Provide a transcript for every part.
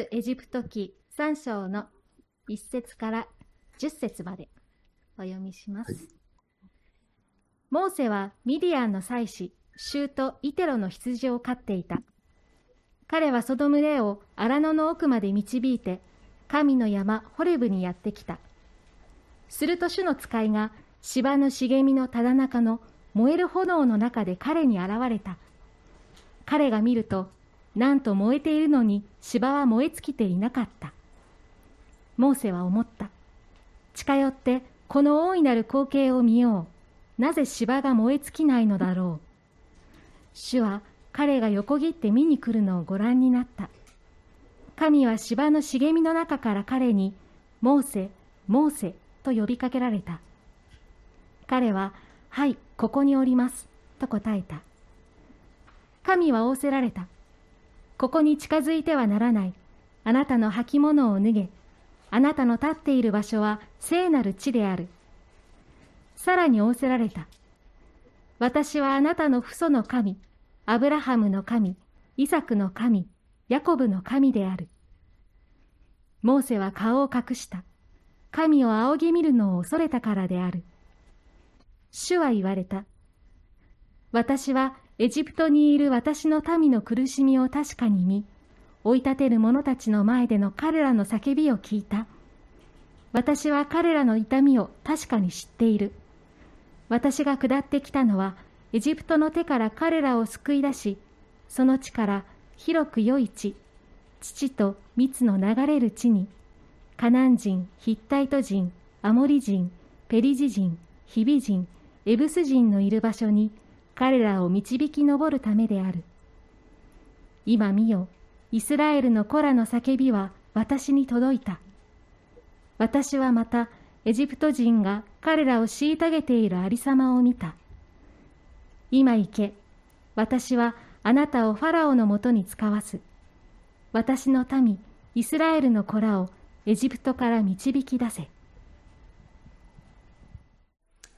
出エジプト記3章の1節から10節までお読みします。はい、モーセはミディアンの妻子、シュート・イテロの羊を飼っていた。彼はその群れを荒野の奥まで導いて、神の山ホレブにやってきた。すると主の使いが芝の茂みのただ中の燃える炎の中で彼に現れた。彼が見ると、なんと燃えているのに芝は燃え尽きていなかった。モーセは思った。近寄ってこの大いなる光景を見よう。なぜ芝が燃え尽きないのだろう。主は彼が横切って見に来るのをご覧になった。神は芝の茂みの中から彼に、モーセ、モーセと呼びかけられた。彼は、はい、ここにおります、と答えた。神は仰せられた。ここに近づいてはならない。あなたの履物を脱げ。あなたの立っている場所は聖なる地である。さらに仰せられた。私はあなたの父祖の神、アブラハムの神、イサクの神、ヤコブの神である。モーセは顔を隠した。神を仰ぎ見るのを恐れたからである。主は言われた。私はエジプトにいる私の民の苦しみを確かに見、追い立てる者たちの前での彼らの叫びを聞いた。私は彼らの痛みを確かに知っている。私が下ってきたのは、エジプトの手から彼らを救い出し、その地から広く良い地、父と蜜の流れる地に、カナン人、ヒッタイト人、アモリ人、ペリジ人、ヒビ人、エブス人のいる場所に、彼らを導き上るためである。今見よ、イスラエルの子らの叫びは私に届いた。私はまた、エジプト人が彼らを虐げているありさまを見た。今行け、私はあなたをファラオのもとに使わす。私の民、イスラエルの子らをエジプトから導き出せ。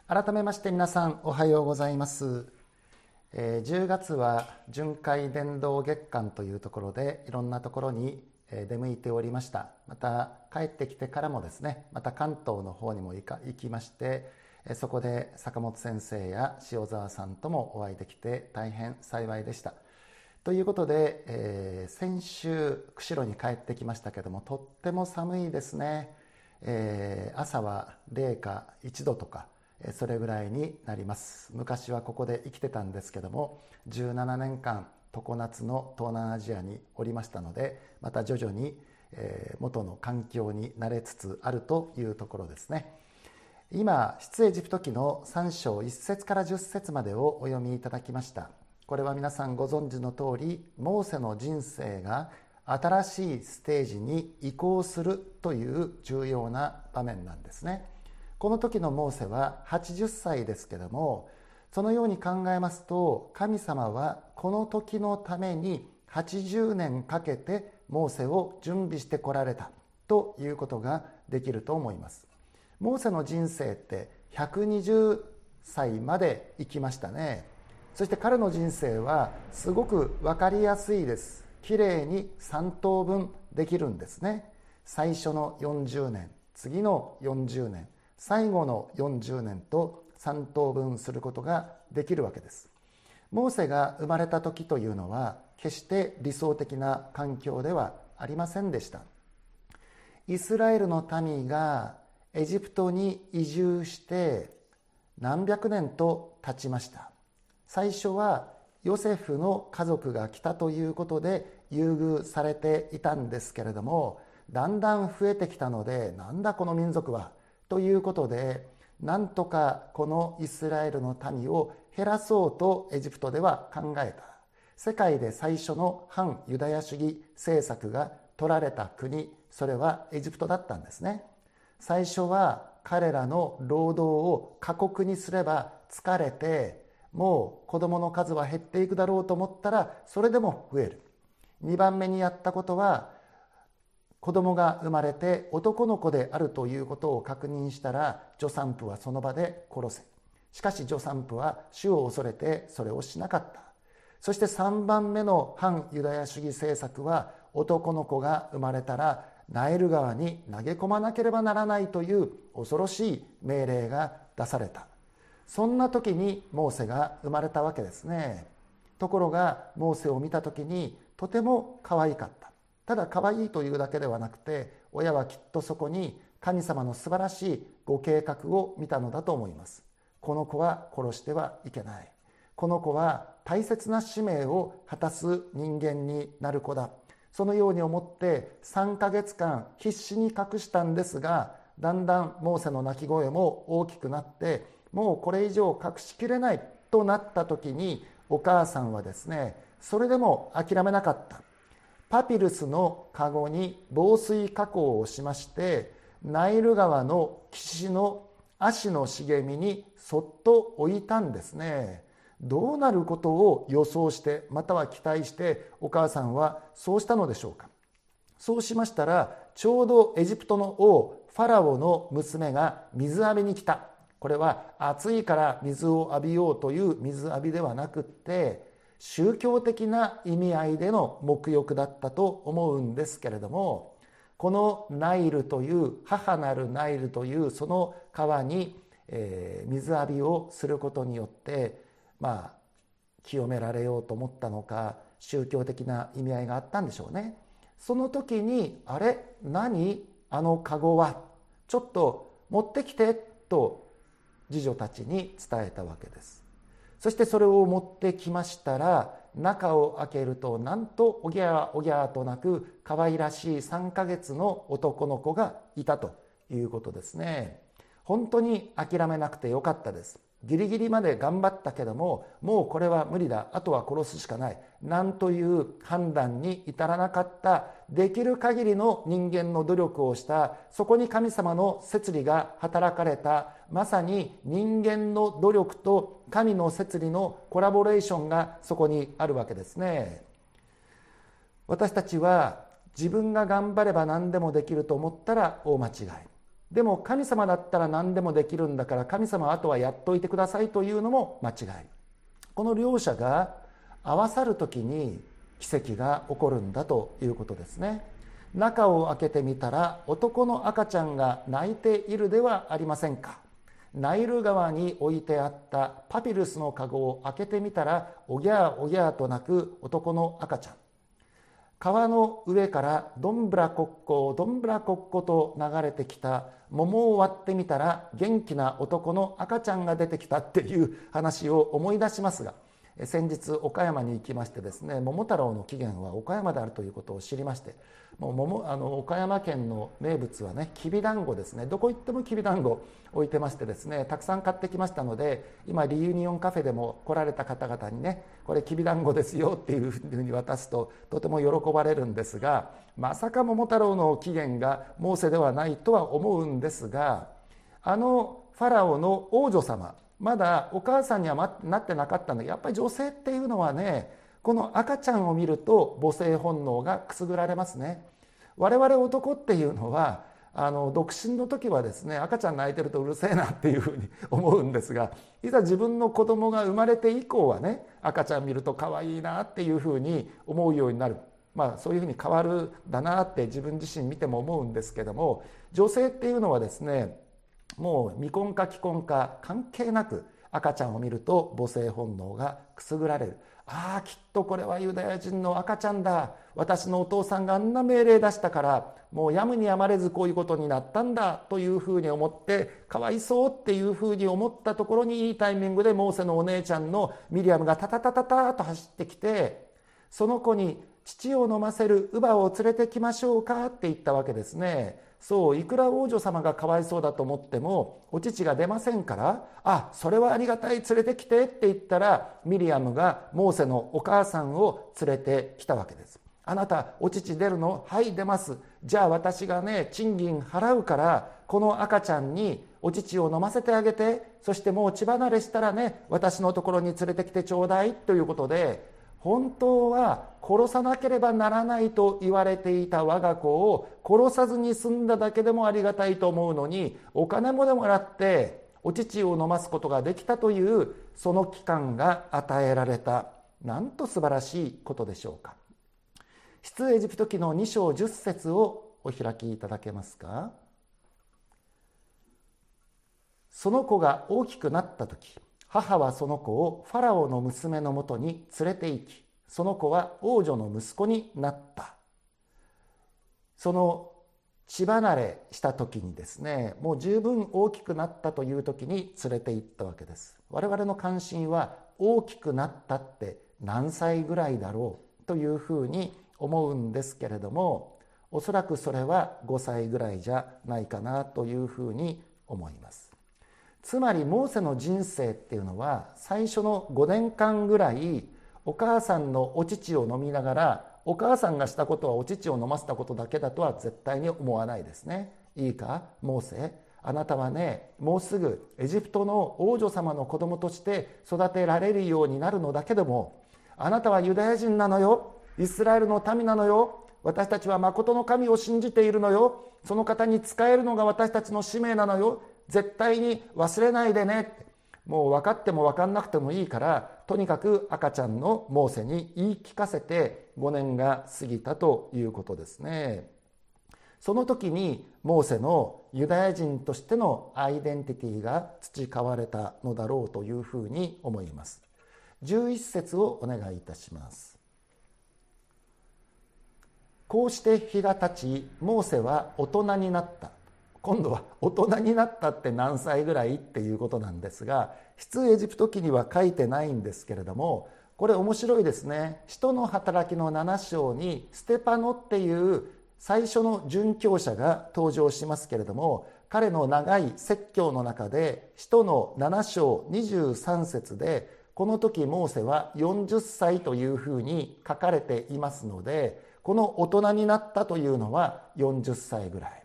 改めまして皆さんおはようございます。えー、10月は巡回伝道月間というところでいろんなところに出向いておりました。また帰ってきてからもですねまた関東の方にも行きましてそこで坂本先生や塩沢さんともお会いできて大変幸いでした。ということで、えー、先週釧路に帰ってきましたけどもとっても寒いですね、えー、朝は零下1度とかそれぐらいになります。昔はここで生きてたんですけども17年間常夏の東南アジアにおりましたのでまた徐々に元の環境に慣れつつあるというところですね。今出エジプト記の3章1節から10節までをお読みいただきました。これは皆さんご存知の通りモーセの人生が新しいステージに移行するという重要な場面なんですね。この時のモーセは80歳ですけどもそのように考えますと神様はこの時のために80年かけてモーセを準備してこられたということができると思います。モーセの人生って120歳まで生きましたね。そして彼の人生はすごく分かりやすいです。きれいに3等分できるんですね。最初の40年次の40年最後の40年と3等分することができるわけです。モーセが生まれた時というのは決して理想的な環境ではありませんでした。イスラエルの民がエジプトに移住して何百年と経ちました。最初はヨセフの家族が来たということで優遇されていたんですけれどもだんだん増えてきたのでなんだこの民族はということでなんとかこのイスラエルの民を減らそうとエジプトでは考えた。世界で最初の反ユダヤ主義政策が取られた国それはエジプトだったんですね。最初は彼らの労働を過酷にすれば疲れてもう子供の数は減っていくだろうと思ったらそれでも増える。2番目にやったことは子供が生まれて男の子であるということを確認したら助産婦はその場で殺せ。しかし助産婦は主を恐れてそれをしなかった。そして3番目の反ユダヤ主義政策は男の子が生まれたらナイル川に投げ込まなければならないという恐ろしい命令が出された。そんな時にモーセが生まれたわけですね。ところがモーセを見た時にとても可愛かった。ただ可愛いというだけではなくて親はきっとそこに神様の素晴らしいご計画を見たのだと思います。この子は殺してはいけない。この子は大切な使命を果たす人間になる子だ。そのように思って3ヶ月間必死に隠したんですがだんだんモーセの泣き声も大きくなってもうこれ以上隠しきれないとなった時にお母さんはですねそれでも諦めなかった。パピルスの籠に防水加工をしましてナイル川の岸の足の茂みにそっと置いたんですね。どうなることを予想してまたは期待してお母さんはそうしたのでしょうか。そうしましたらちょうどエジプトの王ファラオの娘が水浴びに来た。これは暑いから水を浴びようという水浴びではなくって宗教的な意味合いでの沐浴だったと思うんですけれどもこのナイルという母なるナイルというその川に、水浴びをすることによってまあ清められようと思ったのか宗教的な意味合いがあったんでしょうね。その時に「あれ？何？あの籠は？ちょっと持ってきて」と次女たちに伝えたわけです。そしてそれを持ってきましたら中を開けるとなんとおぎゃーおぎゃーとなく可愛らしい3ヶ月の男の子がいたということですね。本当に諦めなくてよかったです。ギリギリまで頑張ったけどももうこれは無理だ。あとは殺すしかない。なんという判断に至らなかった。できる限りの人間の努力をした。そこに神様の摂理が働かれた。まさに人間の努力と神の摂理のコラボレーションがそこにあるわけですね。私たちは自分が頑張れば何でもできると思ったら大間違い。でも神様だったら何でもできるんだから神様あとはやっといてくださいというのも間違い。この両者が合わさる時に奇跡が起こるんだということですね。中を開けてみたら男の赤ちゃんが泣いているではありませんか。ナイル川に置いてあったパピルスの籠を開けてみたらおぎゃーおぎゃーと泣く男の赤ちゃん。川の上からどんぶらこっこどんぶらこっこと流れてきた桃を割ってみたら元気な男の赤ちゃんが出てきたっていう話を思い出しますが先日岡山に行きましてですね桃太郎の起源は岡山であるということを知りましてもう桃あの岡山県の名物はねきびだんごですね。どこ行ってもきびだんご置いてましてですねたくさん買ってきましたので今リユニオンカフェでも来られた方々にねこれきびだんごですよっていうふうに渡すととても喜ばれるんですがまさか桃太郎の起源がモーセではないとは思うんですがあのファラオの王女様まだお母さんにはなってなかったんだけどやっぱり女性っていうのはねこの赤ちゃんを見ると母性本能がくすぐられますね。我々男っていうのはあの独身の時はですね赤ちゃん泣いてるとうるせえなっていうふうに 思うんですがいざ自分の子供が生まれて以降はね赤ちゃん見ると可愛いなっていうふうに思うようになる。まあそういうふうに変わるだなって自分自身見ても思うんですけども女性っていうのはですねもう未婚か既婚か関係なく赤ちゃんを見ると母性本能がくすぐられる。ああきっとこれはユダヤ人の赤ちゃんだ。私のお父さんがあんな命令出したからもうやむにやまれずこういうことになったんだというふうに思ってかわいそうっていうふうに思ったところにいいタイミングでモーセのお姉ちゃんのミリアムがタタタタタと走ってきてその子に乳を飲ませる乳母を連れてきましょうかって言ったわけですね。そういくら王女様がかわいそうだと思ってもお乳が出ませんからあそれはありがたい連れてきてって言ったらミリアムがモーセのお母さんを連れてきたわけです。あなたお乳出るの？はい出ます。じゃあ私がね賃金払うからこの赤ちゃんにお乳を飲ませてあげてそしてもう血離れしたらね私のところに連れてきてちょうだいということで本当は殺さなければならないと言われていた我が子を殺さずに済んだだけでもありがたいと思うのにお金もでもらってお乳を飲ますことができたというその期間が与えられたなんと素晴らしいことでしょうか。出エジプト記の2章10節をお開きいただけますか。その子が大きくなった時母はその子をファラオの娘のもとに連れて行きその子は王女の息子になった。その血離れした時にですねもう十分大きくなったという時に連れて行ったわけです。我々の関心は大きくなったって何歳ぐらいだろうというふうに思うんですけれどもおそらくそれは5歳ぐらいじゃないかなというふうに思います。つまりモーセの人生っていうのは最初の5年間ぐらいお母さんのお乳を飲みながらお母さんがしたことはお乳を飲ませたことだけだとは絶対に思わないですね。いいか？モーセ。あなたはねもうすぐエジプトの王女様の子供として育てられるようになるのだけどもあなたはユダヤ人なのよ。イスラエルの民なのよ。私たちは誠の神を信じているのよ。その方に仕えるのが私たちの使命なのよ。絶対に忘れないでね。もう分かっても分かんなくてもいいからとにかく赤ちゃんのモーセに言い聞かせて5年が過ぎたということですね。その時にモーセのユダヤ人としてのアイデンティティが培われたのだろうというふうに思います。11節をお願いいたします。こうして日が経ちモーセは大人になった。今度は大人になったって何歳ぐらいっていうことなんですが出エジプト記には書いてないんですけれどもこれ面白いですね。使徒の働きの7章にステパノっていう最初の殉教者が登場しますけれども彼の長い説教の中で使徒の7章23節でこの時モーセは40歳というふうに書かれていますのでこの大人になったというのは40歳ぐらい。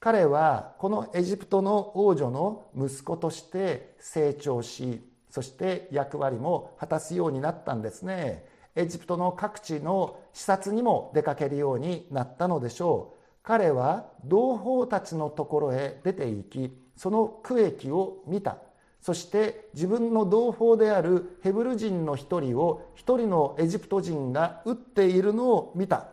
彼はこのエジプトの王女の息子として成長しそして役割も果たすようになったんですね。エジプトの各地の視察にも出かけるようになったのでしょう。彼は同胞たちのところへ出て行きその区域を見た。そして自分の同胞であるヘブル人の一人を一人のエジプト人が撃っているのを見た。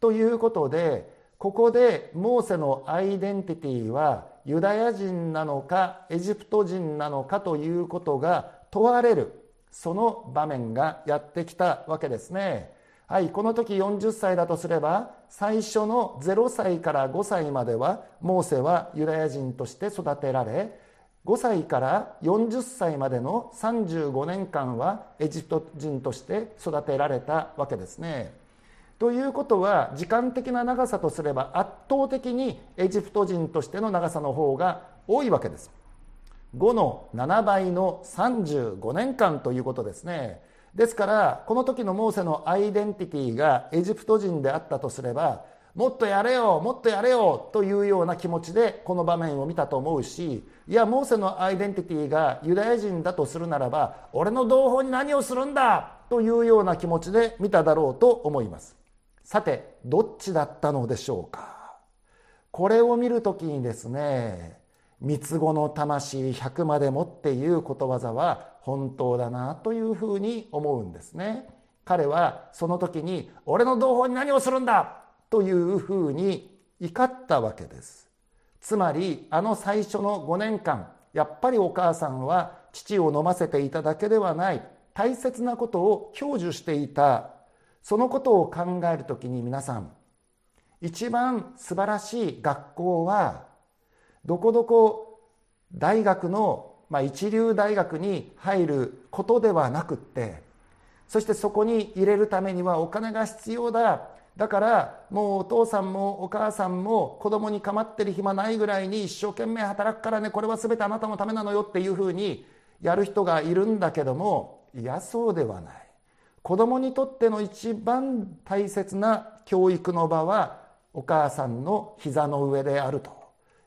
ということでここでモーセのアイデンティティはユダヤ人なのかエジプト人なのかということが問われるその場面がやってきたわけですね。はい、この時40歳だとすれば最初の0歳から5歳まではモーセはユダヤ人として育てられ5歳から40歳までの35年間はエジプト人として育てられたわけですね。ということは時間的な長さとすれば圧倒的にエジプト人としての長さの方が多いわけです。5の7倍の35年間ということですね。ですからこの時のモーセのアイデンティティがエジプト人であったとすればもっとやれよもっとやれよというような気持ちでこの場面を見たと思うしいやモーセのアイデンティティがユダヤ人だとするならば俺の同胞に何をするんだというような気持ちで見ただろうと思います。さてどっちだったのでしょうか？これを見るときにですね三つ子の魂100までもっていうことわざは本当だなというふうに思うんですね。彼はその時に俺の同胞に何をするんだ？というふうに怒ったわけです。つまりあの最初の5年間やっぱりお母さんは父を飲ませていただけではない大切なことを享受していたそのことを考えるときに皆さん一番素晴らしい学校はどこどこ大学の、まあ、一流大学に入ることではなくってそしてそこに入れるためにはお金が必要だ。だからもうお父さんもお母さんも子供に構ってる暇ないぐらいに一生懸命働くからねこれは全てあなたのためなのよっていうふうにやる人がいるんだけどもいやそうではない。子供にとっての一番大切な教育の場はお母さんの膝の上であると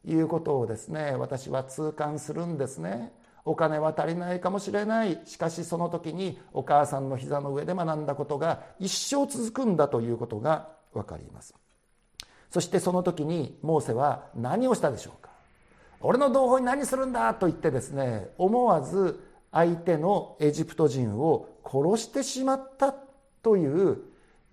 いうことをですね私は痛感するんですね。お金は足りないかもしれない。しかしその時にお母さんの膝の上で学んだことが一生続くんだということが分かります。そしてその時にモーセは何をしたでしょうか。俺の同胞に何するんだと言ってですね思わず相手のエジプト人を殺してしまったという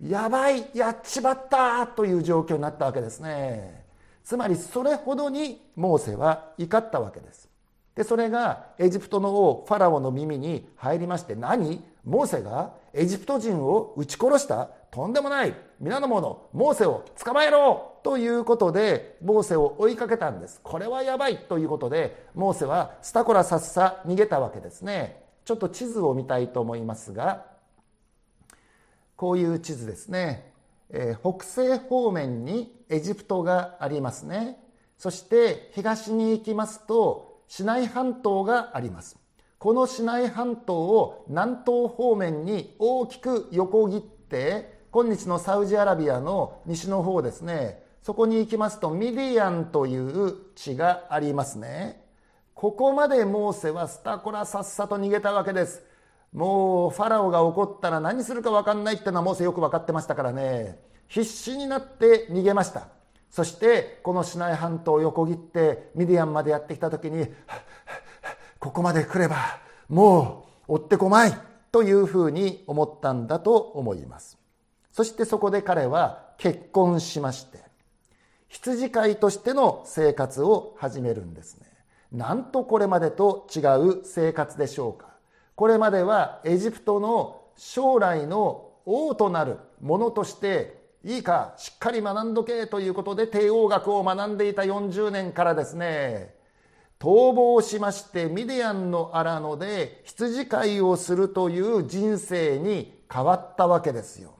やばいやっちまったという状況になったわけですね。つまりそれほどにモーセは怒ったわけです。でそれがエジプトの王ファラオの耳に入りまして何？モーセがエジプト人を撃ち殺した？とんでもない。皆の者モーセを捕まえろ！ということでモーセを追いかけたんです。これはやばい！ということでモーセはスタコラさっさ逃げたわけですね。ちょっと地図を見たいと思いますがこういう地図ですね、えー、北西方面にエジプトがありますね。そして東に行きますとシナイ半島があります。このシナイ半島を南東方面に大きく横切って今日のサウジアラビアの西の方ですね。そこに行きますとミディアンという地がありますね。ここまでモーセはスタコラさっさと逃げたわけです。もうファラオが怒ったら何するか分かんないってのはモーセよく分かってましたからね。必死になって逃げました。そしてこのシナイ半島を横切ってミディアンまでやってきた時にここまで来ればもう追ってこまいというふうに思ったんだと思います。そしてそこで彼は結婚しまして羊飼いとしての生活を始めるんですね。なんとこれまでと違う生活でしょうか？これまではエジプトの将来の王となるものとしていいかしっかり学んどけということで帝王学を学んでいた40年からですね。逃亡しましてミディアンの荒野で羊飼いをするという人生に変わったわけですよ。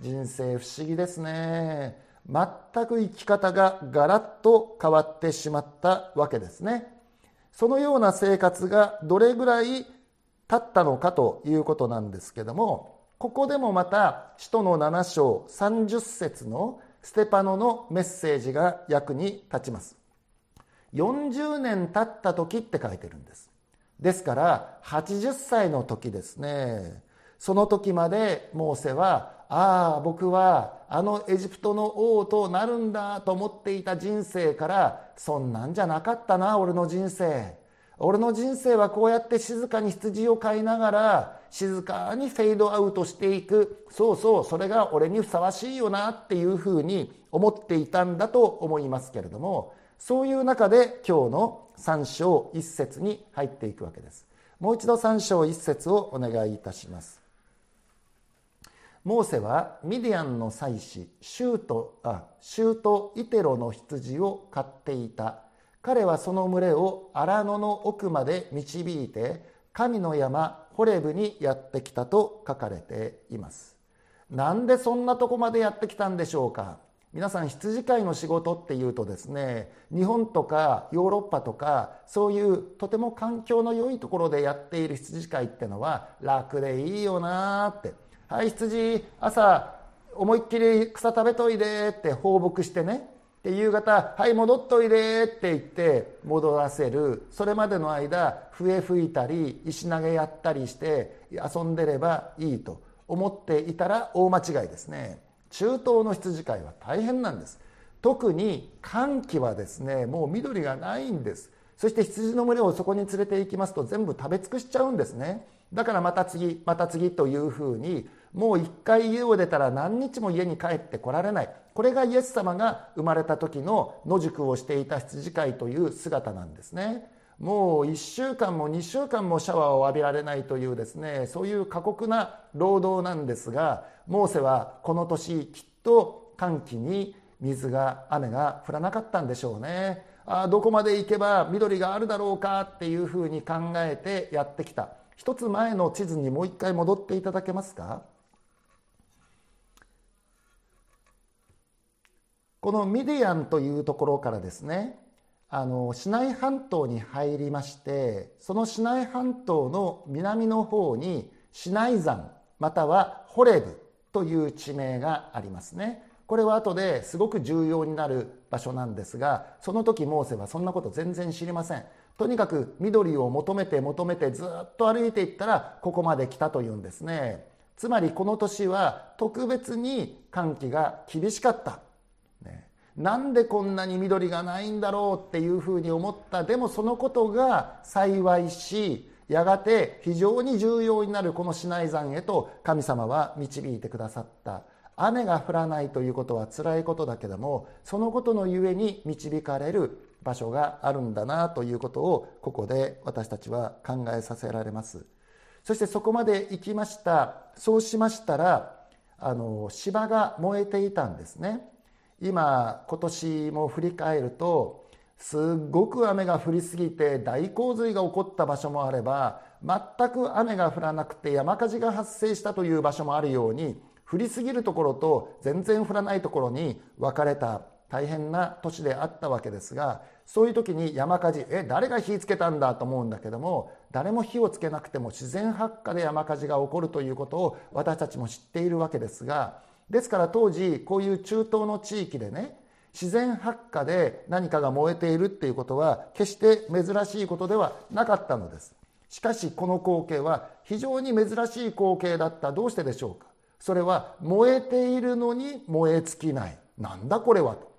人生不思議ですね。全く生き方がガラッと変わってしまったわけですね。そのような生活がどれぐらい立ったのかということなんですけどもここでもまた使徒の7章30節のステパノのメッセージが役に立ちます。40年経った時って書いてるんです。ですから80歳の時ですね。その時までモーセはああ僕はあのエジプトの王となるんだと思っていた人生からそんなんじゃなかったな俺の人生。俺の人生はこうやって静かに羊を飼いながら静かにフェードアウトしていく。そうそうそれが俺にふさわしいよなっていうふうに思っていたんだと思いますけれどもそういう中で今日の3章1節に入っていくわけです。もう一度3章1節をお願いいたします。モーセはミディアンの妻子シュートあシュートイテロの羊を飼っていた。彼はその群れを荒野の奥まで導いて神の山ホレブにやってきたと書かれています。なんでそんなとこまでやってきたんでしょうか。皆さん羊飼いの仕事っていうとですね日本とかヨーロッパとかそういうとても環境の良いところでやっている羊飼いってのは楽でいいよなって「はい羊朝思いっきり草食べといで」って放牧してね。で夕方「はい戻っといで」って言って戻らせる。それまでの間笛吹いたり石投げやったりして遊んでればいいと。思っていたら大間違いですね。中東の羊飼いは大変なんです。特に寒気はですねもう緑がないんです。そして羊の群れをそこに連れて行きますと全部食べ尽くしちゃうんですね。だからまた次また次というふうにもう一回家を出たら何日も家に帰ってこられない。これがイエス様が生まれた時の野宿をしていた羊飼いという姿なんですね。もう1週間も2週間もシャワーを浴びられないというですねそういう過酷な労働なんですがモーセはこの年きっと寒気に水が雨が降らなかったんでしょうね。あどこまで行けば緑があるだろうかっていうふうに考えてやってきた。一つ前の地図にもう一回戻っていただけますか？このミディアンというところからですねあのシナイ半島に入りましてそのシナイ半島の南の方にシナイ山またはホレブという地名がありますね。これは後ですごく重要になる場所なんですがその時モーセはそんなこと全然知りません。とにかく緑を求めて求めてずっと歩いていったらここまで来たというんですね。つまりこの年は特別に寒気が厳しかった。なんでこんなに緑がないんだろうっていうふうに思ったでもそのことが幸いしやがて非常に重要になるこのシナイ山へと神様は導いてくださった。雨が降らないということは辛いことだけどもそのことのゆえに導かれる場所があるんだなということをここで私たちは考えさせられます。そしてそこまで行きました。そうしましたらあの芝が燃えていたんですね。今今年も振り返るとすっごく雨が降りすぎて大洪水が起こった場所もあれば全く雨が降らなくて山火事が発生したという場所もあるように降りすぎるところと全然降らないところに分かれた大変な都市であったわけですがそういう時に山火事え誰が火つけたんだと思うんだけども誰も火をつけなくても自然発火で山火事が起こるということを私たちも知っているわけですがですから当時こういう中東の地域でね自然発火で何かが燃えているっていうことは決して珍しいことではなかったのです。しかしこの光景は非常に珍しい光景だった。どうしてでしょうか。それは燃えているのに燃え尽きない。なんだこれはと。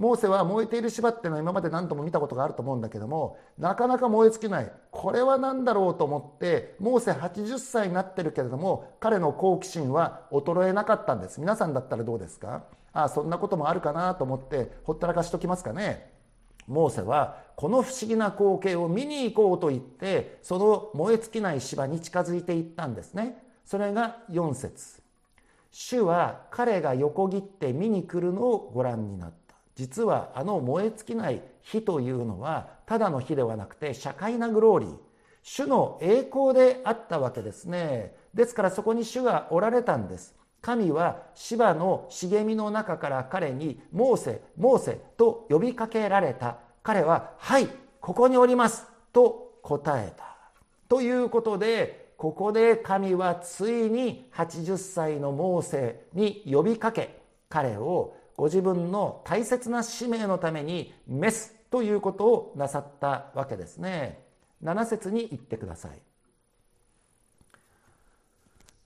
モーセは燃えている芝っていうのは今まで何度も見たことがあると思うんだけどもなかなか燃え尽きない。これは何だろうと思ってモーセ80歳になってるけれども彼の好奇心は衰えなかったんです。皆さんだったらどうですか？ああそんなこともあるかなと思ってほったらかしときますかね？モーセはこの不思議な光景を見に行こうと言ってその燃え尽きない芝に近づいていったんですね。それが4節。主は彼が横切って見に来るのをご覧になった。実はあの燃え尽きない火というのはただの火ではなくて社会なグローリー主の栄光であったわけですねですからそこに主がおられたんです神は芝の茂みの中から彼にモーセ、モーセと呼びかけられた。彼は、はい、ここにおりますと答えた。ということで、ここで神はついに80歳のモーセに呼びかけ、彼をご自分の大切な使命のために召すということをなさったわけですね。7節に言ってください。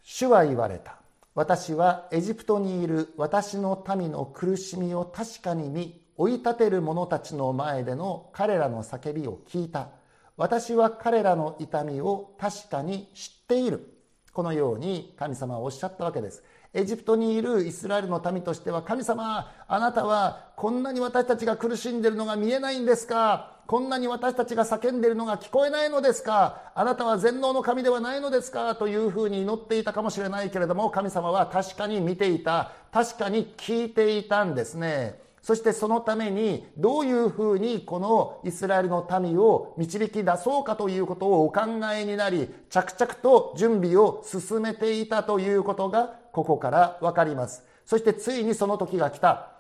主は言われた。私はエジプトにいる私の民の苦しみを確かに見追い立てる者たちの前での彼らの叫びを聞いた私は彼らの痛みを確かに知っているこのように神様はおっしゃったわけですエジプトにいるイスラエルの民としては神様あなたはこんなに私たちが苦しんでいるのが見えないんですか？こんなに私たちが叫んでいるのが聞こえないのですか？あなたは全能の神ではないのですか？というふうに祈っていたかもしれないけれども神様は確かに見ていた確かに聞いていたんですね。そしてそのためにどういうふうにこのイスラエルの民を導き出そうかということをお考えになり着々と準備を進めていたということがここからわかります。そしてついにその時が来た。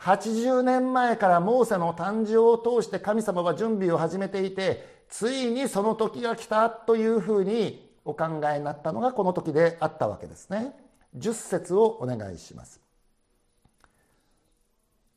80年前からモーセの誕生を通して神様は準備を始めていてついにその時が来たというふうにお考えになったのがこの時であったわけですね。10節をお願いします。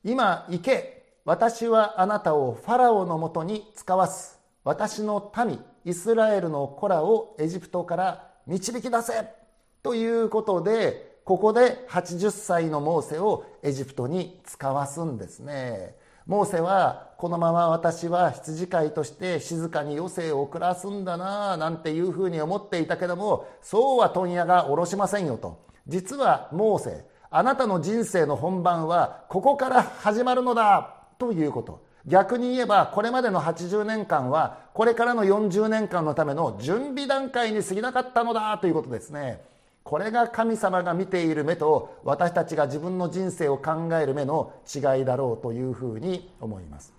今行け。私はあなたをファラオのもとに使わす。私の民イスラエルの子らをエジプトから導き出せ。ということでここで80歳のモーセをエジプトに使わすんですね。モーセはこのまま私は羊飼いとして静かに余生を暮らすんだなぁなんていうふうに思っていたけどもそうは問屋が下ろしませんよと。実はモーセあなたの人生の本番はここから始まるのだということ。逆に言えばこれまでの80年間はこれからの40年間のための準備段階に過ぎなかったのだということですね。これが神様が見ている目と私たちが自分の人生を考える目の違いだろうというふうに思います。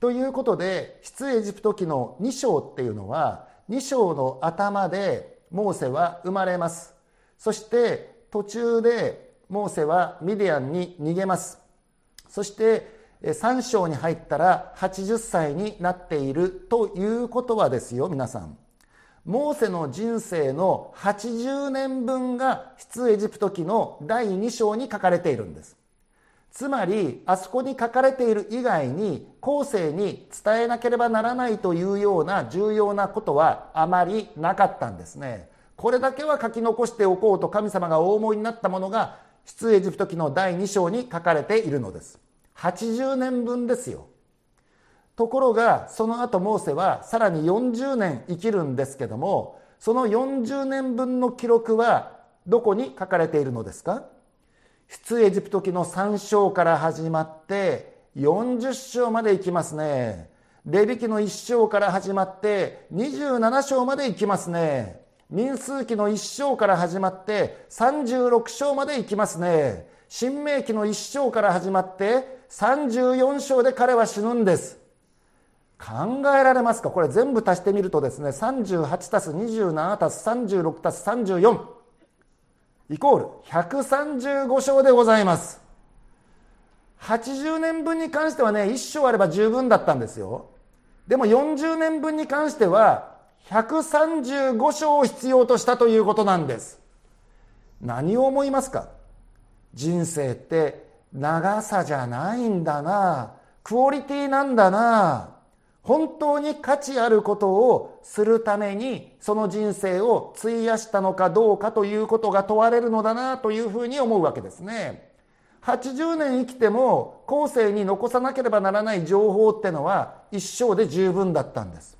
ということで出エジプト記の2章っていうのは2章の頭でモーセは生まれます。そして途中でモーセはミディアンに逃げます。そして3章に入ったら80歳になっているということはですよ皆さんモーセの人生の80年分が出エジプト記の第2章に書かれているんです。つまり、あそこに書かれている以外に後世に伝えなければならないというような重要なことはあまりなかったんですね。これだけは書き残しておこうと神様がお思いになったものが出エジプト記の第2章に書かれているのです。80年分ですよ。ところがその後モーセはさらに40年生きるんですけどもその40年分の記録はどこに書かれているのですか？出エジプト記の3章から始まって40章まで行きますね。レビ記の1章から始まって27章まで行きますね。民数記の1章から始まって36章まで行きますね。新明記の1章から始まって34章で彼は死ぬんです。考えられますか？これ全部足してみるとですね、38たす27たす36たす34イコール135章でございます。80年分に関してはね、1章あれば十分だったんですよ。でも40年分に関しては135章を必要としたということなんです。何を思いますか？人生って長さじゃないんだな。クオリティなんだな。本当に価値あることをするためにその人生を費やしたのかどうかということが問われるのだなというふうに思うわけですね。80年生きても後世に残さなければならない情報ってのは一生で十分だったんです。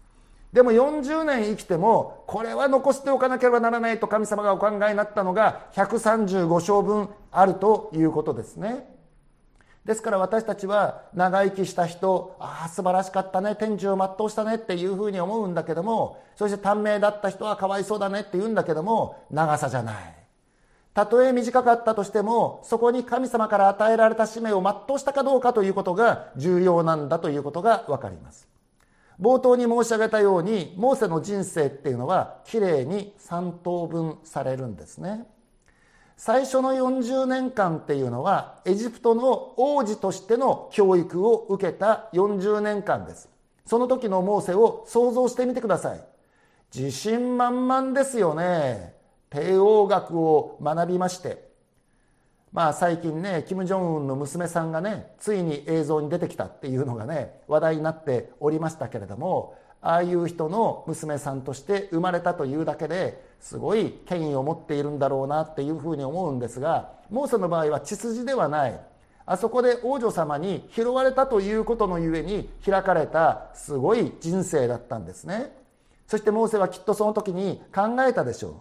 でも40年生きてもこれは残しておかなければならないと神様がお考えになったのが135章分あるということですね。ですから私たちは長生きした人、ああ、素晴らしかったね、天寿を全うしたねっていうふうに思うんだけども、そして短命だった人はかわいそうだねって言うんだけども、長さじゃない。たとえ短かったとしても、そこに神様から与えられた使命を全うしたかどうかということが重要なんだということがわかります。冒頭に申し上げたように、モーセの人生っていうのは、きれいに3等分されるんですね。最初の40年間っていうのはエジプトの王子としての教育を受けた40年間です。その時のモーセを想像してみてください。自信満々ですよね。帝王学を学びまして。まあ最近ね、キム・ジョンウンの娘さんがね、ついに映像に出てきたっていうのがね、話題になっておりましたけれども、ああいう人の娘さんとして生まれたというだけですごい権威を持っているんだろうなっていうふうに思うんですがモーセの場合は血筋ではない。あそこで王女様に拾われたということのゆえに開かれたすごい人生だったんですね。そしてモーセはきっとその時に考えたでしょう。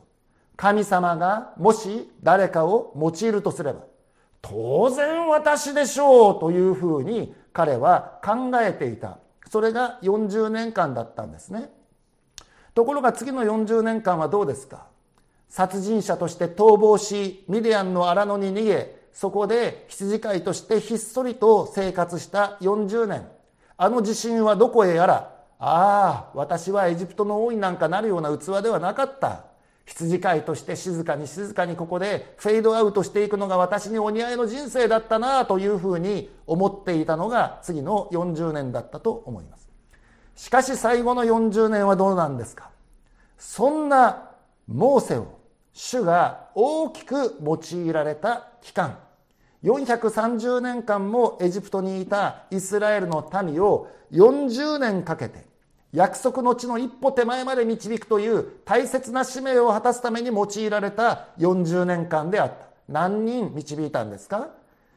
神様がもし誰かを用いるとすれば当然私でしょうというふうに彼は考えていた。それが40年間だったんですね。ところが次の40年間はどうですか？殺人者として逃亡しミディアンの荒野に逃げそこで羊飼いとしてひっそりと生活した40年。あの地震はどこへやらああ私はエジプトの王になんかなるような器ではなかった。羊飼いとして静かに静かにここでフェードアウトしていくのが私にお似合いの人生だったなというふうに思っていたのが次の40年だったと思います。しかし最後の40年はどうなんですか？そんなモーセを主が大きく用いられた期間。430年間もエジプトにいたイスラエルの民を40年かけて約束の地の一歩手前まで導くという大切な使命を果たすために用いられた40年間であった。何人導いたんですか？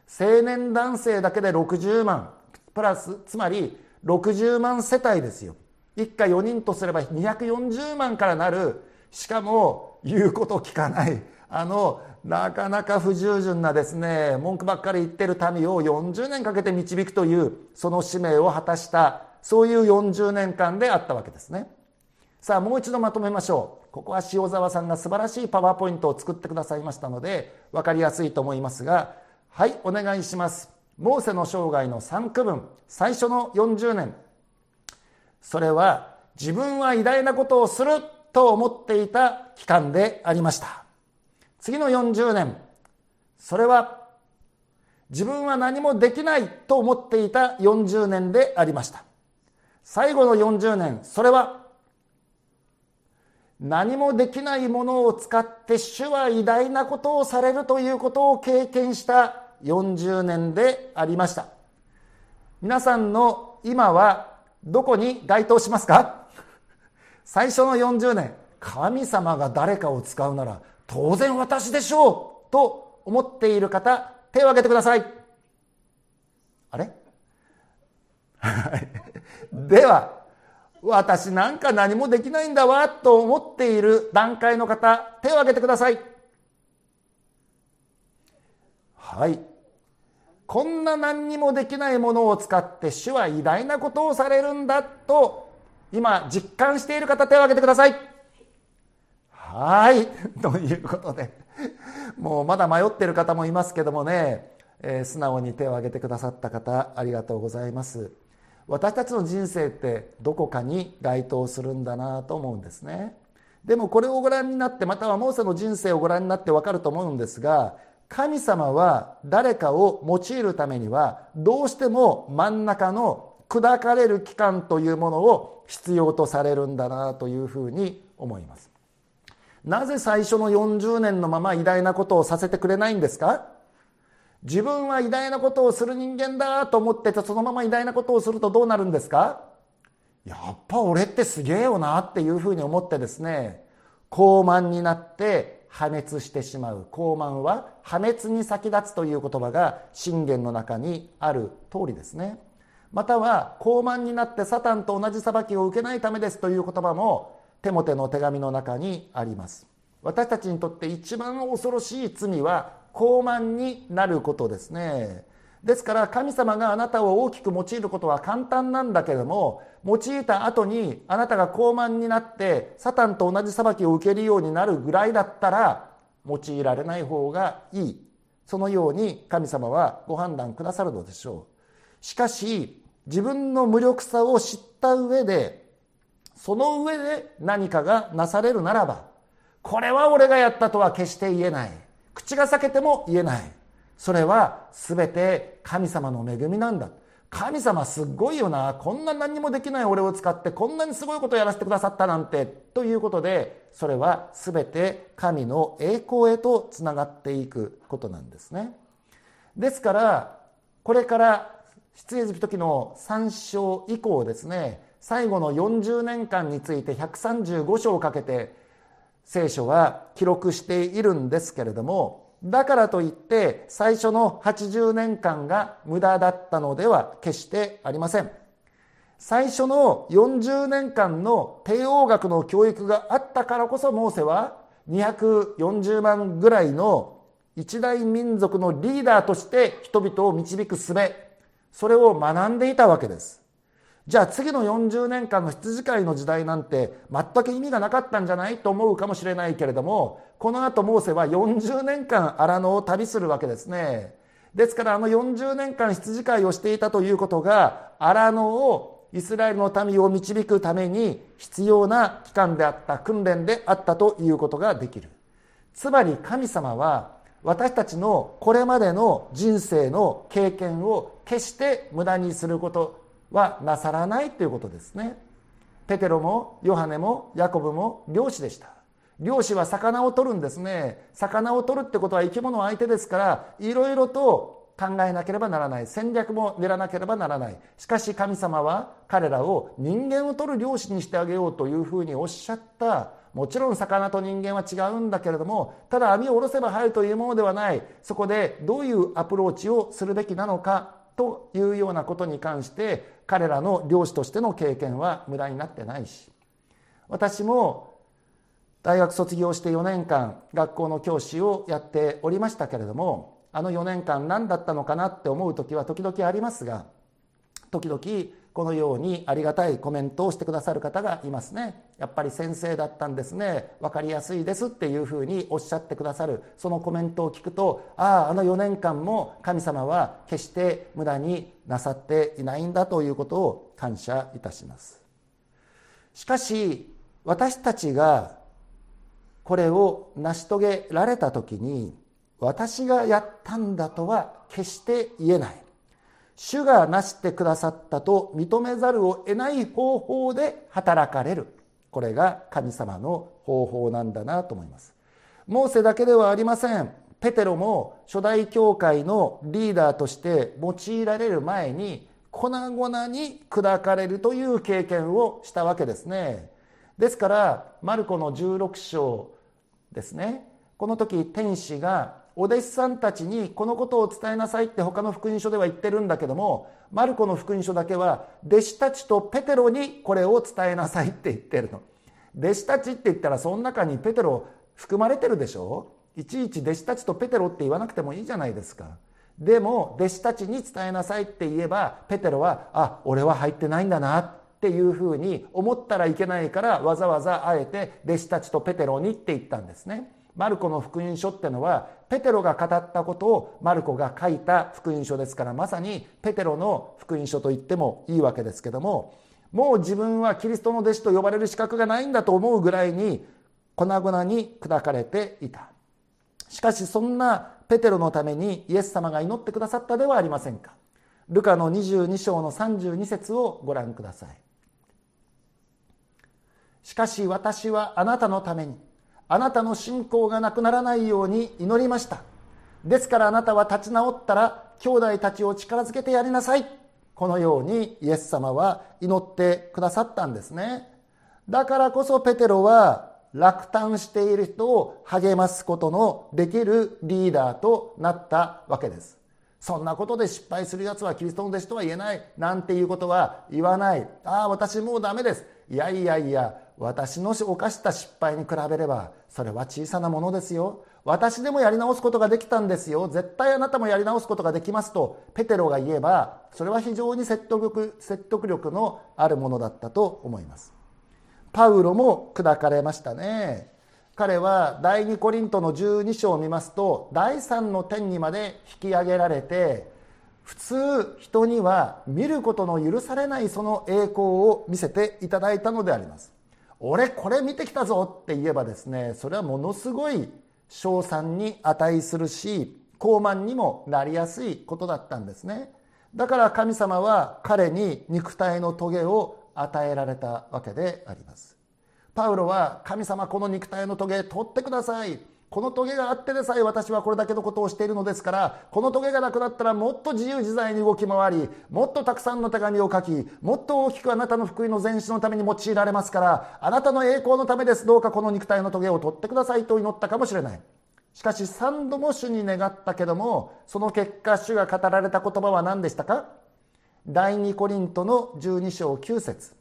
青年男性だけで60万、プラス、つまり60万世帯ですよ。一家4人とすれば240万からなる、しかも言うこと聞かない、あの、なかなか不従順なですね、文句ばっかり言ってる民を40年かけて導くという、その使命を果たしたそういう40年間であったわけですね。さあ、もう一度まとめましょう。ここは塩沢さんが素晴らしいパワーポイントを作ってくださいましたので、分かりやすいと思いますが、はい、お願いします。モーセの生涯の3区分、最初の40年。それは、自分は偉大なことをすると思っていた期間でありました。次の40年。それは、自分は何もできないと思っていた40年でありました。最後の40年、それは、何もできないものを使って主は偉大なことをされるということを経験した40年でありました。皆さんの今はどこに該当しますか？最初の40年、神様が誰かを使うなら当然私でしょうと思っている方、手を挙げてください。あれ？では、私なんか何もできないんだわと思っている段階の方、手を挙げてください。はい。こんな何にもできないものを使って主は偉大なことをされるんだと今実感している方手を挙げてください。はい。ということでもうまだ迷ってる方もいますけどもね、えー、素直に手を挙げてくださった方ありがとうございます。私たちの人生ってどこかに該当するんだなと思うんですね。でもこれをご覧になってまたはモーセの人生をご覧になってわかると思うんですが神様は誰かを用いるためにはどうしても真ん中の砕かれる期間というものを必要とされるんだなというふうに思います。なぜ最初の40年のまま偉大なことをさせてくれないんですか？自分は偉大なことをする人間だと思っててそのまま偉大なことをするとどうなるんですか？やっぱ俺ってすげえよなっていうふうに思ってですね高慢になって破滅してしまう。高慢は破滅に先立つという言葉が信玄の中にある通りですね。または高慢になってサタンと同じ裁きを受けないためですという言葉もテモテの手紙の中にあります。私たちにとって一番恐ろしい罪は高慢になることですね。ですから神様があなたを大きく用いることは簡単なんだけれども用いた後にあなたが高慢になってサタンと同じ裁きを受けるようになるぐらいだったら用いられない方がいい。そのように神様はご判断くださるのでしょう。しかし自分の無力さを知った上でその上で何かがなされるならばこれは俺がやったとは決して言えない。口が裂けても言えない。それは全て神様の恵みなんだ。神様すっごいよな。こんな何もできない俺を使ってこんなにすごいことをやらせてくださったなんて。ということでそれは全て神の栄光へとつながっていくことなんですね。ですからこれから出エジプト記の3章以降ですね最後の40年間について135章をかけて聖書は記録しているんですけれどもだからといって最初の80年間が無駄だったのでは決してありません。最初の40年間の帝王学の教育があったからこそモーセは240万ぐらいの一大民族のリーダーとして人々を導く術それを学んでいたわけです。じゃあ次の40年間の羊飼いの時代なんて全く意味がなかったんじゃないと思うかもしれないけれどもこの後モーセは40年間荒野を旅するわけですね。ですからあの40年間羊飼いをしていたということが荒野をイスラエルの民を導くために必要な期間であった訓練であったということができる。つまり神様は私たちのこれまでの人生の経験を決して無駄にすることはなさらないということですね。ペテロもヨハネもヤコブも漁師でした。漁師は魚を取るんですね。魚を取るってことは生き物相手ですからいろいろと考えなければならない。戦略も練らなければならない。しかし神様は彼らを人間を取る漁師にしてあげようというふうにおっしゃった。もちろん魚と人間は違うんだけれどもただ網を下ろせば入るというものではない。そこでどういうアプローチをするべきなのかというようなことに関して彼らの漁師としての経験は無駄になってないし私も大学卒業して4年間学校の教師をやっておりましたけれどもあの4年間何だったのかなって思う時は時々ありますが時々このようにありがたいコメントをしてくださる方がいますね。やっぱり先生だったんですね。分かりやすいですっていうふうにおっしゃってくださる。そのコメントを聞くとあああの4年間も神様は決して無駄になさっていないんだということを感謝いたします。しかし私たちがこれを成し遂げられた時に私がやったんだとは決して言えない。主がなしてくださったと認めざるを得ない方法で働かれる。これが神様の方法なんだなと思います。モーセだけではありません。ペテロも初代教会のリーダーとして用いられる前に粉々に砕かれるという経験をしたわけですね。ですからマルコの16章ですね。この時天使がお弟子さんたちにこのことを伝えなさいって他の福音書では言ってるんだけどもマルコの福音書だけは弟子たちとペテロにこれを伝えなさいって言ってるの。弟子たちって言ったらその中にペテロ含まれてるでしょ？いちいち弟子たちとペテロって言わなくてもいいじゃないですか。でも弟子たちに伝えなさいって言えばペテロはあ俺は入ってないんだなっていうふうに思ったらいけないからわざわざあえて弟子たちとペテロにって言ったんですね。マルコの福音書ってのはペテロが語ったことをマルコが書いた福音書ですからまさにペテロの福音書と言ってもいいわけですけどももう自分はキリストの弟子と呼ばれる資格がないんだと思うぐらいに粉々に砕かれていた。しかしそんなペテロのためにイエス様が祈ってくださったではありませんか。ルカの22章の32節をご覧ください。しかし私はあなたのためにあなたの信仰がなくならないように祈りましたですからあなたは立ち直ったら兄弟たちを力づけてやりなさいこのようにイエス様は祈ってくださったんですねだからこそペテロは落胆している人を励ますことのできるリーダーとなったわけです。そんなことで失敗する奴はキリストの弟子とは言えないなんていうことは言わない。ああ、私もうダメです。いやいやいや、私の犯した失敗に比べれば、それは小さなものですよ。私でもやり直すことができたんですよ。絶対あなたもやり直すことができますと、ペテロが言えば、それは非常に説得力説得力のあるものだったと思います。パウロも砕かれましたね彼は第2コリントの12章を見ますと第3の天にまで引き上げられて普通人には見ることの許されないその栄光を見せていただいたのであります。俺これ見てきたぞって言えばですねそれはものすごい称賛に値するし高慢にもなりやすいことだったんですね。だから神様は彼に肉体の棘を与えられたわけであります。パウロは神様この肉体の棘取ってください。この棘があってでさえ私はこれだけのことをしているのですからこの棘がなくなったらもっと自由自在に動き回りもっとたくさんの手紙を書きもっと大きくあなたの福音の前進のために用いられますからあなたの栄光のためです。どうかこの肉体の棘を取ってくださいと祈ったかもしれない。しかし3度も主に願ったけどもその結果主が語られた言葉は何でしたか？第2コリントの12章9節。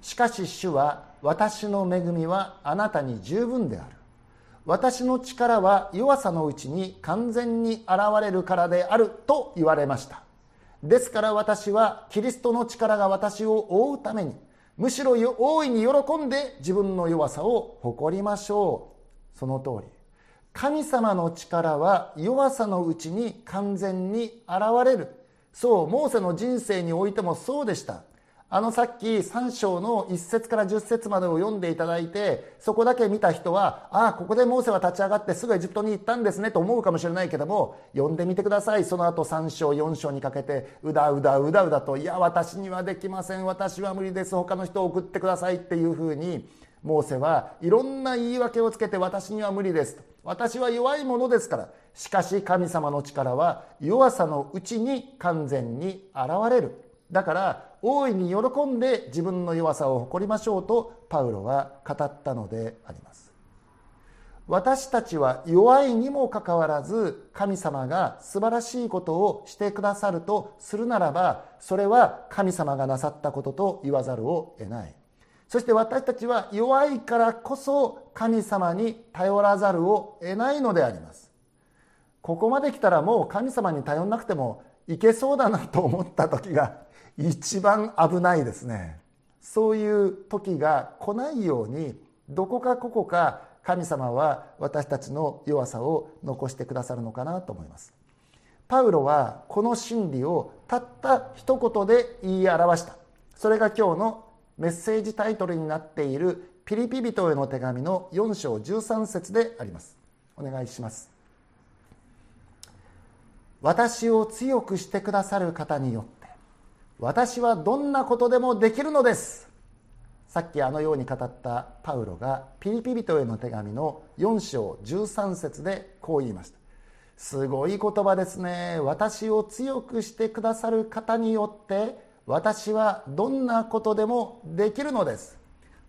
しかし主は私の恵みはあなたに十分である。私の力は弱さのうちに完全に現れるからであると言われました。ですから私はキリストの力が私を覆うためにむしろ大いに喜んで自分の弱さを誇りましょう。その通り。神様の力は弱さのうちに完全に現れる。そうモーセの人生においてもそうでした。あのさっき3章の1節から10節までを読んでいただいてそこだけ見た人はああここでモーセは立ち上がってすぐエジプトに行ったんですねと思うかもしれないけども読んでみてください。その後3章4章にかけてうだうだうだうだといや私にはできません。私は無理です。他の人を送ってください。っていうふうにモーセはいろんな言い訳をつけて私には無理です。と私は弱いものですから。しかし神様の力は弱さのうちに完全に現れる。だから大いに喜んで自分の弱さを誇りましょうとパウロは語ったのであります。私たちは弱いにもかかわらず神様が素晴らしいことをしてくださるとするならばそれは神様がなさったことと言わざるを得ない。そして私たちは弱いからこそ神様に頼らざるを得ないのであります。ここまで来たらもう神様に頼んなくてもいけそうだなと思った時が一番危ないですね。そういう時が来ないようにどこかここか神様は私たちの弱さを残してくださるのかなと思います。パウロはこの真理をたった一言で言い表した。それが今日のメッセージタイトルになっているピリピ人への手紙の4章13節であります。お願いします。私を強くしてくださる方によって私はどんなことでもできるのです。さっきあのように語ったパウロがピリピ人への手紙の4章13節でこう言いました。すごい言葉ですね。私を強くしてくださる方によって私はどんなことでもできるのです。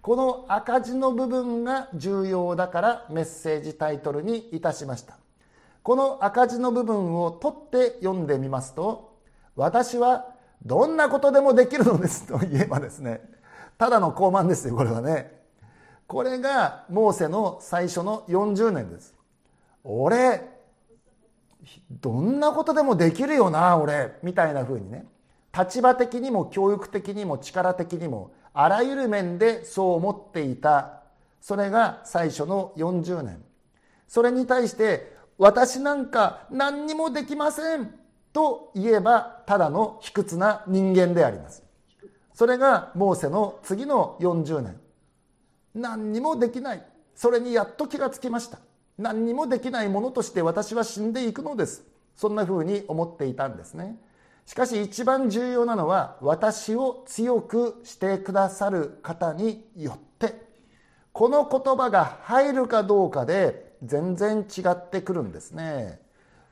この赤字の部分が重要だからメッセージタイトルにいたしました。この赤字の部分を取って読んでみますと私はどんなことでもできるのですと言えばですねただの高慢ですよこれはね。これがモーセの最初の40年です。俺どんなことでもできるよな俺みたいな風にね。立場的にも教育的にも力的にもあらゆる面でそう思っていた。それが最初の40年。それに対して私なんか何にもできません。と言えばただの卑屈な人間であります。それがモーセの次の40年。何にもできない。それにやっと気がつきました。何にもできないものとして私は死んでいくのです。そんなふうに思っていたんですね。しかし一番重要なのは私を強くしてくださる方によって。この言葉が入るかどうかで全然違ってくるんですね。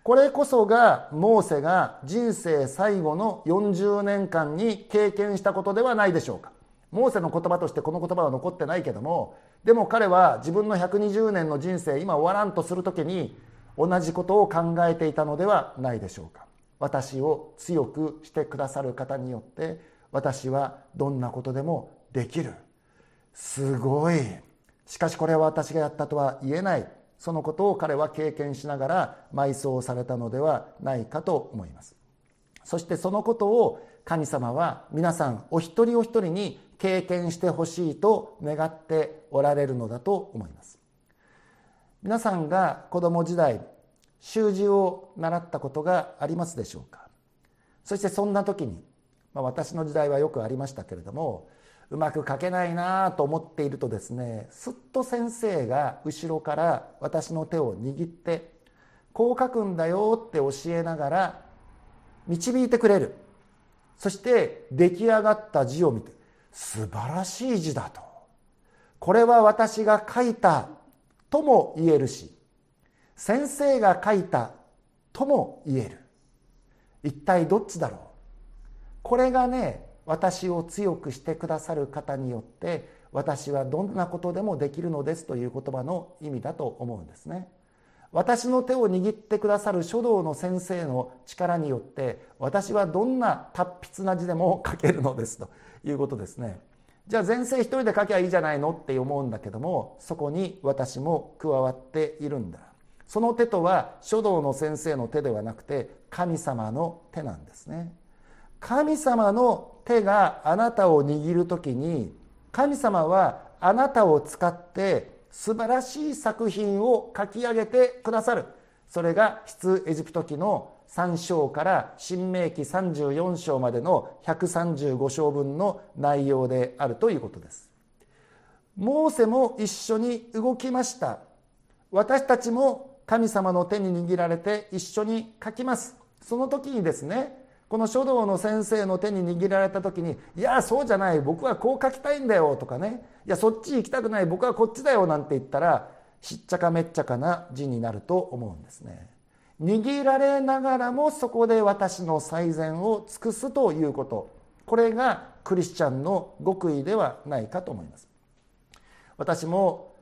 これこそがモーセが人生最後の40年間に経験したことではないでしょうか。モーセの言葉としてこの言葉は残ってないけどもでも彼は自分の120年の人生今終わらんとする時に同じことを考えていたのではないでしょうか。私を強くしてくださる方によって私はどんなことでもできる。すごい。しかしこれは私がやったとは言えない。そのことを彼は経験しながら埋葬されたのではないかと思います。そしてそのことを神様は皆さんお一人お一人に経験してほしいと願っておられるのだと思います。皆さんが子供時代習字を習ったことがありますでしょうか？そしてそんな時に、まあ、私の時代はよくありましたけれどもうまく書けないなと思っているとですねすっと先生が後ろから私の手を握ってこう書くんだよって教えながら導いてくれる。そして出来上がった字を見て素晴らしい字だと。これは私が書いたとも言えるし先生が書いたとも言える。一体どっちだろう?これがね私を強くしてくださる方によって私はどんなことでもできるのですという言葉の意味だと思うんですね。私の手を握ってくださる書道の先生の力によって私はどんな達筆な字でも書けるのですということですね。じゃあ前世一人で書きゃいいじゃないのって思うんだけどもそこに私も加わっているんだ。その手とは書道の先生の手ではなくて神様の手なんですね。神様の手があなたを握る時に神様はあなたを使って素晴らしい作品を書き上げてくださる。それが出エジプト記の3章から新明記34章までの135章分の内容であるということです。モーセも一緒に動きました。私たちも神様の手に握られて一緒に書きます。その時にですねこの書道の先生の手に握られた時に「いやそうじゃない。僕はこう書きたいんだよ」とかね「いやそっち行きたくない。僕はこっちだよ」なんて言ったらしっちゃかめっちゃかな字になると思うんですね。握られながらもそこで私の最善を尽くすということ。これがクリスチャンの極意ではないかと思います。私も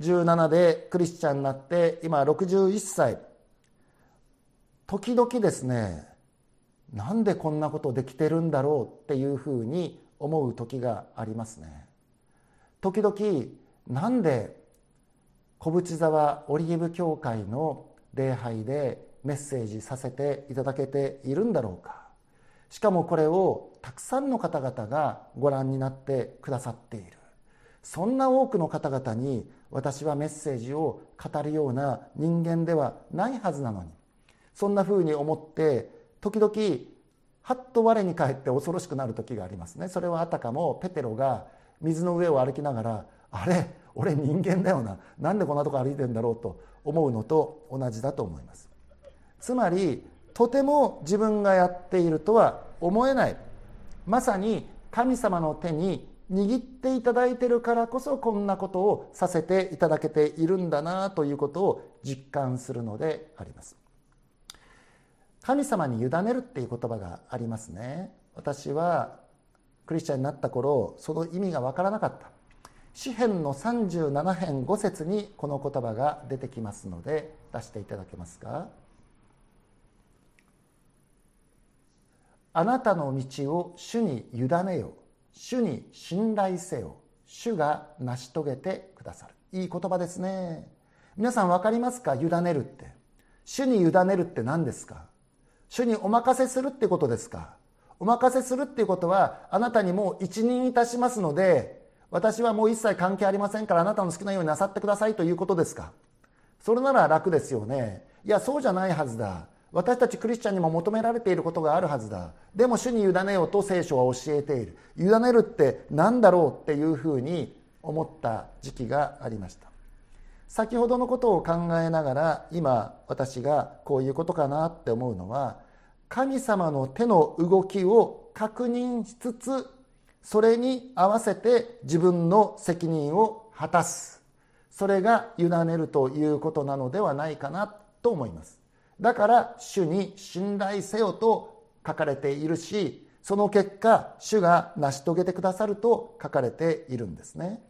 17でクリスチャンになって今61歳。時々ですねなんでこんなことできてるんだろうっていうふうに思う時がありますね。時々なんで小淵沢オリーブ教会の礼拝でメッセージさせていただけているんだろうかしかもこれをたくさんの方々がご覧になってくださっているそんな多くの方々に私はメッセージを語るような人間ではないはずなのにそんなふうに思って時々はっと我に返って恐ろしくなる時がありますね。それはあたかもペテロが水の上を歩きながらあれ俺人間だよな。なんでこんなとこ歩いてんだろうと思うのと同じだと思います。つまりとても自分がやっているとは思えない。まさに神様の手に握っていただいているからこそこんなことをさせていただけているんだなということを実感するのであります。神様に委ねるっていう言葉がありますね。私はクリスチャンになった頃その意味が分からなかった。詩篇の37編5節にこの言葉が出てきますので出していただけますか？あなたの道を主に委ねよ。主に信頼せよ。主が成し遂げてくださる。いい言葉ですね。皆さん分かりますか？委ねるって。主に委ねるって何ですか？主にお任せするってことですか？お任せするっていうことはあなたにもう一任いたしますので私はもう一切関係ありませんからあなたの好きなようになさってくださいということですか？それなら楽ですよね。いやそうじゃないはずだ。私たちクリスチャンにも求められていることがあるはずだ。でも主に委ねようと聖書は教えている。委ねるって何だろうっていうふうに思った時期がありました。先ほどのことを考えながら今私がこういうことかなって思うのは神様の手の動きを確認しつつそれに合わせて自分の責任を果たす。それが委ねるということなのではないかなと思います。だから主に信頼せよと書かれているしその結果主が成し遂げてくださると書かれているんですね。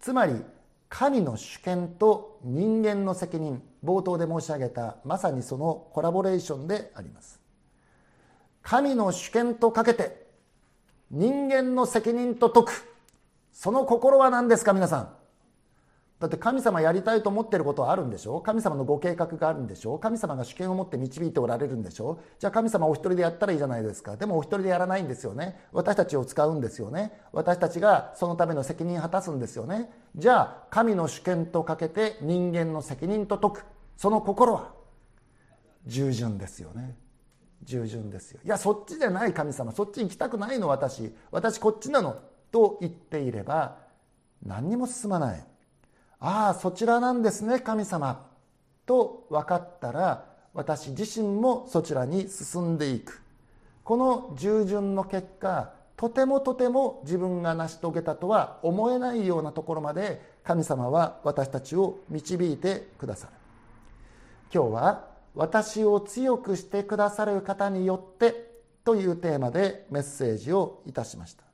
つまり神の主権と人間の責任冒頭で申し上げたまさにそのコラボレーションであります。神の主権とかけて人間の責任と解くその心は何ですか皆さん？だって神様やりたいと思ってることはあるんでしょ？神様のご計画があるんでしょ？神様が主権を持って導いておられるんでしょ？じゃあ神様お一人でやったらいいじゃないですか。でもお一人でやらないんですよね。私たちを使うんですよね。私たちがそのための責任を果たすんですよね。じゃあ神の主権とかけて人間の責任と解く。その心は従順ですよね。従順ですよ。いやそっちじゃない神様。そっち行きたくないの私。私こっちなの。と言っていれば何にも進まない。ああそちらなんですね神様。と分かったら私自身もそちらに進んでいく。この従順の結果とてもとても自分が成し遂げたとは思えないようなところまで神様は私たちを導いてくださる。今日は私を強くしてくださる方によってというテーマでメッセージをいたしました。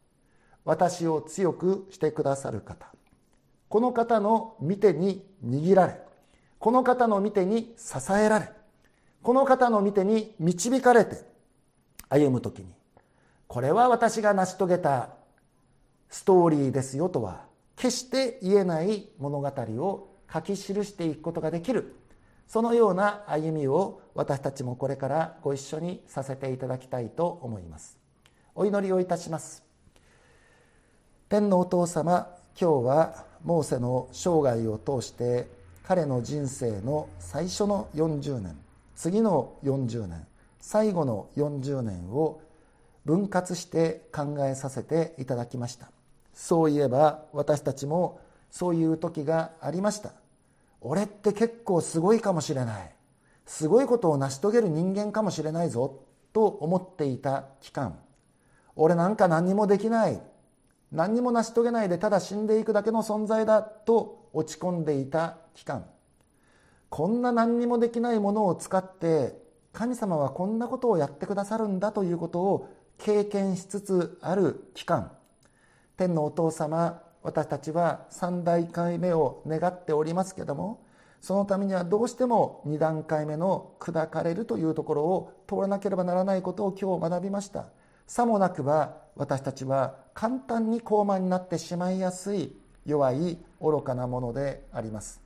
私を強くしてくださる方。この方の見てに握られこの方の見てに支えられこの方の見てに導かれて歩む時にこれは私が成し遂げたストーリーですよとは決して言えない物語を書き記していくことができるそのような歩みを私たちもこれからご一緒にさせていただきたいと思います。お祈りをいたします。天のお父様今日はモーセの生涯を通して彼の人生の最初の40年次の40年最後の40年を分割して考えさせていただきました。そういえば私たちもそういう時がありました。俺って結構すごいかもしれない。すごいことを成し遂げる人間かもしれないぞと思っていた期間。俺なんか何にもできない。何にも成し遂げないでただ死んでいくだけの存在だと落ち込んでいた期間。こんな何にもできないものを使って神様はこんなことをやってくださるんだということを経験しつつある期間。天のお父様私たちは3代回目を願っておりますけどもそのためにはどうしても2段階目の砕かれるというところを通らなければならないことを今日学びました。さもなくば私たちは簡単に高慢になってしまいやすい弱い愚かなものであります。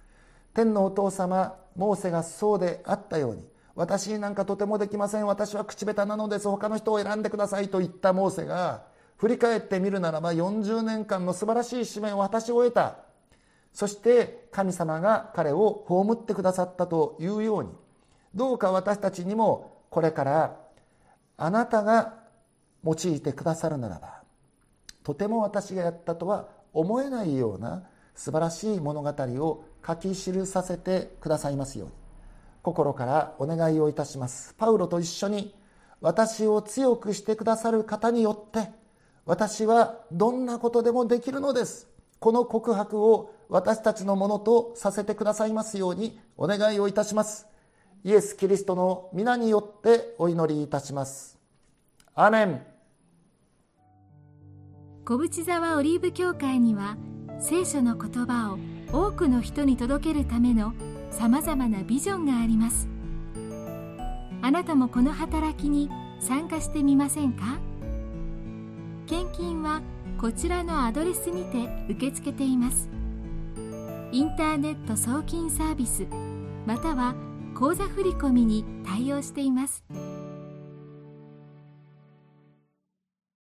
天のお父様モーセがそうであったように私なんかとてもできません。私は口下手なのです。他の人を選んでくださいと言ったモーセが振り返ってみるならば40年間の素晴らしい使命を果たし終えた。そして神様が彼を葬ってくださったというように。どうか私たちにもこれからあなたが用いてくださるならばとても私がやったとは思えないような素晴らしい物語を書き記させてくださいますように。心からお願いをいたします。パウロと一緒に私を強くしてくださる方によって私はどんなことでもできるのです。この告白を私たちのものとさせてくださいますようにお願いをいたします。イエス・キリストの皆によってお祈りいたします。アメン。小淵沢オリーブ教会には聖書の言葉を多くの人に届けるためのさまざまなビジョンがあります。あなたもこの働きに参加してみませんか？献金はこちらのアドレスにて受け付けています。インターネット送金サービスまたは口座振込に対応しています。